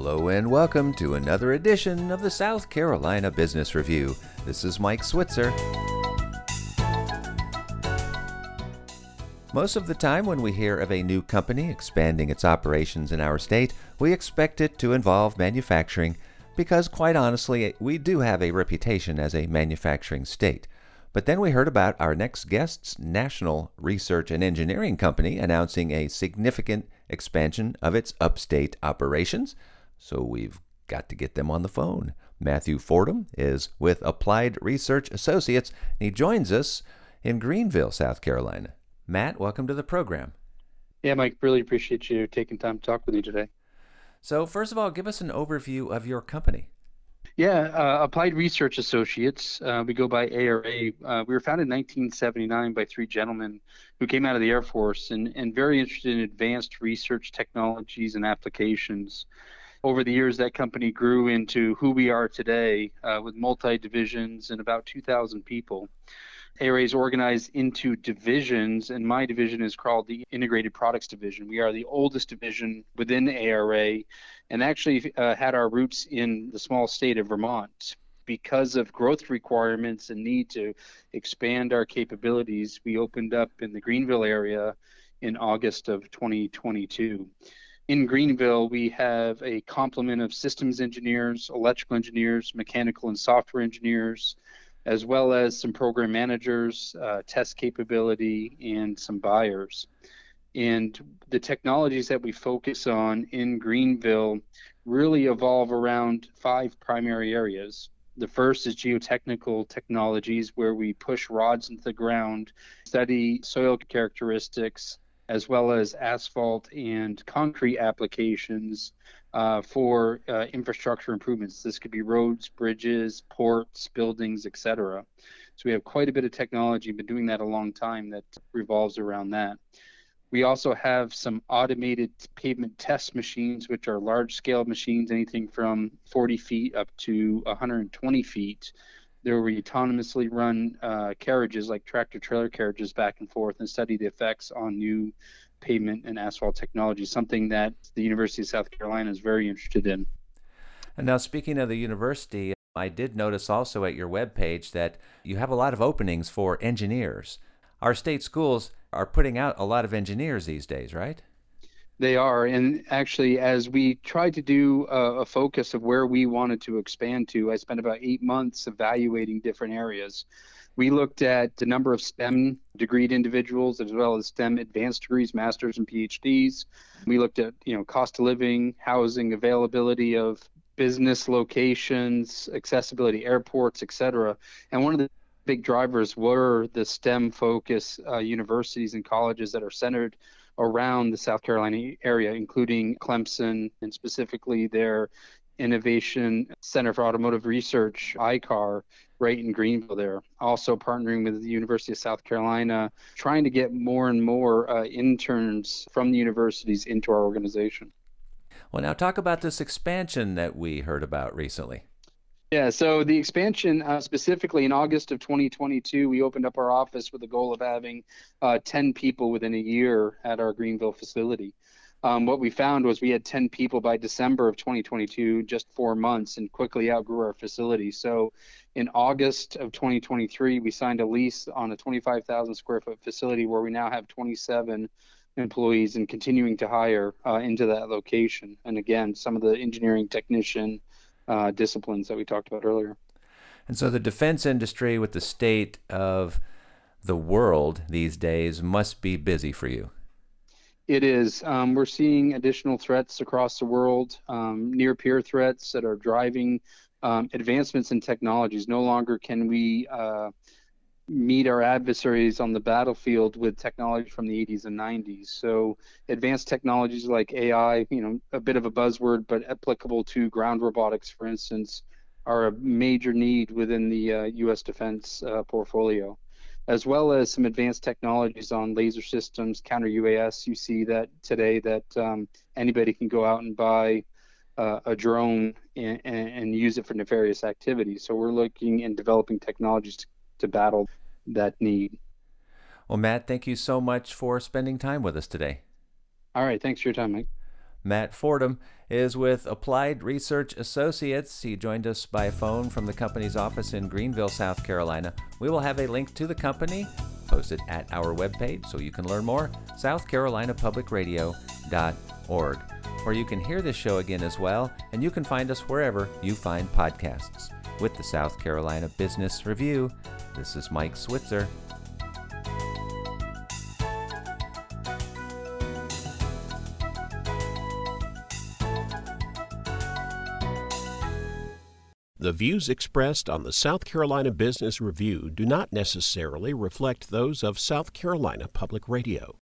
Hello and welcome to another edition of the South Carolina Business Review. This is Mike Switzer. Most of the time, when we hear of a new company expanding its operations in our state, we expect it to involve manufacturing because, quite honestly, we do have a reputation as a manufacturing state. But then we heard about our next guest's national research and engineering company announcing a significant expansion of its upstate operations. So we've got to get them on the phone. Matthew Fordham is with Applied Research Associates, and he joins us in Greenville, South Carolina. Matt, welcome to the program. Yeah, Mike, really appreciate you taking time to talk with me today. So, first of all, give us an overview of your company. Yeah, uh, Applied Research Associates. Uh, we go by ARA. Uh, we were founded in 1979 by three gentlemen who came out of the Air Force and, and very interested in advanced research technologies and applications. Over the years, that company grew into who we are today uh, with multi divisions and about 2,000 people. ARA is organized into divisions, and my division is called the Integrated Products Division. We are the oldest division within ARA and actually uh, had our roots in the small state of Vermont. Because of growth requirements and need to expand our capabilities, we opened up in the Greenville area in August of 2022. In Greenville, we have a complement of systems engineers, electrical engineers, mechanical and software engineers, as well as some program managers, uh, test capability, and some buyers. And the technologies that we focus on in Greenville really evolve around five primary areas. The first is geotechnical technologies, where we push rods into the ground, study soil characteristics, as well as asphalt and concrete applications uh, for uh, infrastructure improvements. This could be roads, bridges, ports, buildings, etc. So we have quite a bit of technology, been doing that a long time that revolves around that. We also have some automated pavement test machines, which are large scale machines, anything from 40 feet up to 120 feet. There we autonomously run uh, carriages like tractor trailer carriages back and forth and study the effects on new pavement and asphalt technology, something that the University of South Carolina is very interested in. And now, speaking of the university, I did notice also at your webpage that you have a lot of openings for engineers. Our state schools are putting out a lot of engineers these days, right? They are. And actually, as we tried to do a, a, focus of where we wanted to expand to, I spent about eight months evaluating different areas. We looked at the number of STEM degreed individuals as well as STEM advanced degrees, masters and PhDs. We looked at, you know, cost of living, housing, availability of business locations, accessibility, airports, et cetera. And one of the big drivers were the STEM focus uh, universities and colleges that are centered around the South Carolina area, including Clemson and specifically their Innovation Center for Automotive Research, ICAR, right in Greenville there. Also partnering with the University of South Carolina, trying to get more and more uh, interns from the universities into our organization. Well, now talk about this expansion that we heard about recently. Yeah, so the expansion uh, specifically in August of 2022, we opened up our office with the goal of having uh, 10 people within a year at our Greenville facility. Um, what we found was we had 10 people by December of 2022, just four months, and quickly outgrew our facility. So in August of 2023, we signed a lease on a 25,000 square foot facility where we now have 27 employees and continuing to hire uh, into that location. And again, some of the engineering technician, uh, disciplines that we talked about earlier. And so the defense industry with the state of the world these days must be busy for you. It is. Um, we're seeing additional threats across the world, um, near peer threats that are driving um, advancements in technologies. No longer can we uh, meet our adversaries on the battlefield with technology from the 80s and 90s. So advanced technologies like AI, you know, a bit of a buzzword, but applicable to ground robotics, for instance, are a major need within the uh, U.S. defense uh, portfolio, as well as some advanced technologies on laser systems, counter UAS. You see that today that um, anybody can go out and buy uh, a drone and, and, use it for nefarious activities. So we're looking and developing technologies to to battle that need. Well, Matt, thank you so much for spending time with us today. All right. Thanks for your time, Mike. Matt Fordham, is with Applied Research Associates. He joined us by phone from the company's office in Greenville, South Carolina. We will have a link to the company posted at our webpage so you can learn more southcarolinapublicradio.org where you can hear this show again as well and you can find us wherever you find podcasts with the South Carolina Business Review this is Mike Switzer The views expressed on the South Carolina Business Review do not necessarily reflect those of South Carolina Public Radio.